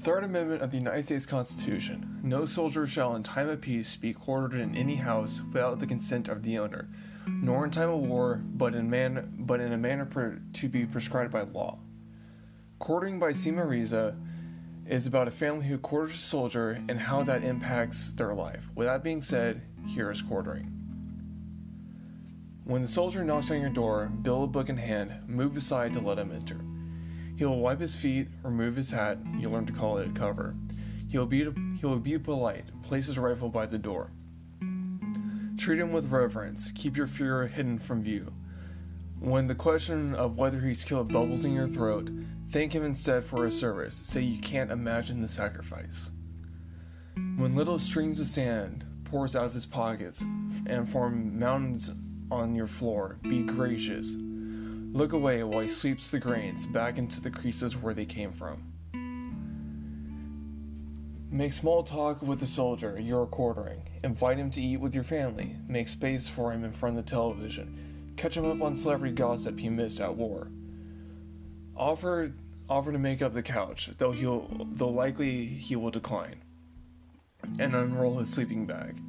The Third Amendment of the United States Constitution No soldier shall in time of peace be quartered in any house without the consent of the owner, nor in time of war, but in, man, but in a manner per, to be prescribed by law. Quartering by C. Mariza is about a family who quarters a soldier and how that impacts their life. With that being said, here is quartering. When the soldier knocks on your door, billet book in hand, move aside to let him enter. He will wipe his feet, remove his hat, you learn to call it a cover. He will be, he will be polite, place his rifle by the door. Treat him with reverence, keep your fear hidden from view. When the question of whether he's killed bubbles in your throat, thank him instead for his service. Say you can't imagine the sacrifice. When little streams of sand pours out of his pockets and form mountains on your floor, be gracious. Look away while he sweeps the grains back into the creases where they came from. Make small talk with the soldier you're quartering. Invite him to eat with your family. Make space for him in front of the television. Catch him up on celebrity gossip he missed at war. Offer offer to make up the couch, though he'll though likely he will decline. And unroll his sleeping bag.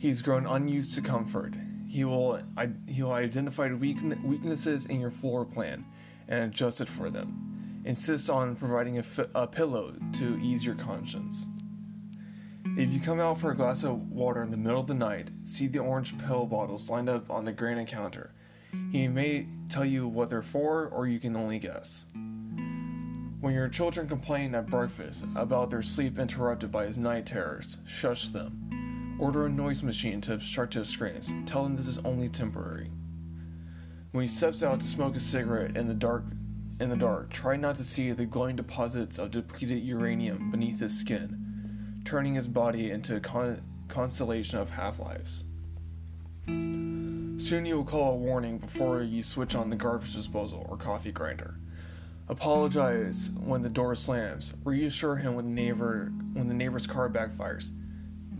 He's grown unused to comfort. He will he will identify weaknesses in your floor plan and adjust it for them. Insist on providing a, a pillow to ease your conscience. If you come out for a glass of water in the middle of the night, see the orange pill bottles lined up on the granite counter. He may tell you what they're for, or you can only guess. When your children complain at breakfast about their sleep interrupted by his night terrors, shush them. Order a noise machine to obstruct his screams. Tell him this is only temporary. When he steps out to smoke a cigarette in the dark, in the dark, try not to see the glowing deposits of depleted uranium beneath his skin, turning his body into a con- constellation of half-lives. Soon you will call a warning before you switch on the garbage disposal or coffee grinder. Apologize when the door slams. Reassure him when the neighbor when the neighbor's car backfires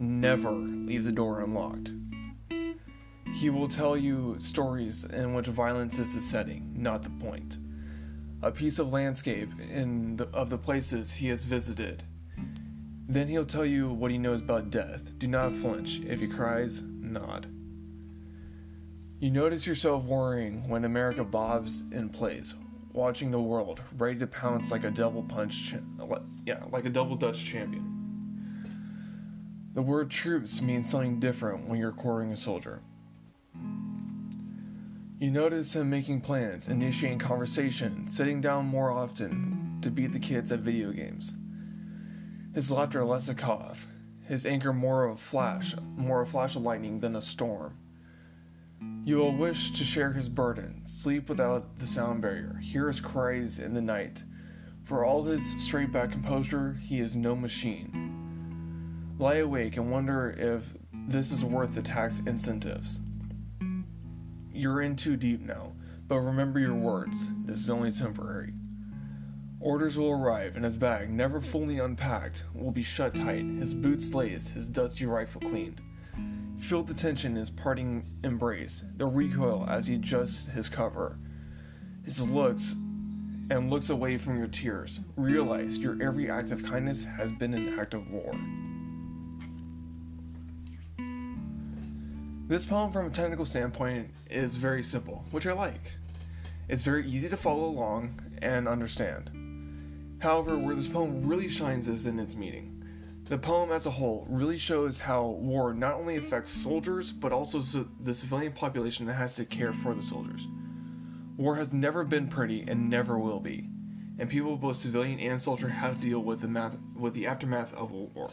never leaves the door unlocked. He will tell you stories in which violence is the setting, not the point. A piece of landscape in the, of the places he has visited. Then he'll tell you what he knows about death. Do not flinch. If he cries, nod. You notice yourself worrying when America bobs in place, watching the world, ready to pounce like a double punch, yeah, like a double Dutch champion. The word troops means something different when you're quartering a soldier. You notice him making plans, initiating conversation, sitting down more often to beat the kids at video games. His laughter less a cough, his anger more of a flash, more a flash of lightning than a storm. You will wish to share his burden, sleep without the sound barrier, hear his cries in the night. For all his straight back composure, he is no machine lie awake and wonder if this is worth the tax incentives. You're in too deep now, but remember your words. This is only temporary. Orders will arrive, and his bag, never fully unpacked, will be shut tight, his boots laced, his dusty rifle cleaned. Feel the tension in his parting embrace, the recoil as he adjusts his cover. His looks and looks away from your tears. Realize your every act of kindness has been an act of war. This poem, from a technical standpoint, is very simple, which I like. It's very easy to follow along and understand. However, where this poem really shines is in its meaning. The poem as a whole really shows how war not only affects soldiers, but also the civilian population that has to care for the soldiers. War has never been pretty and never will be, and people, both civilian and soldier, have to deal with the, math- with the aftermath of war.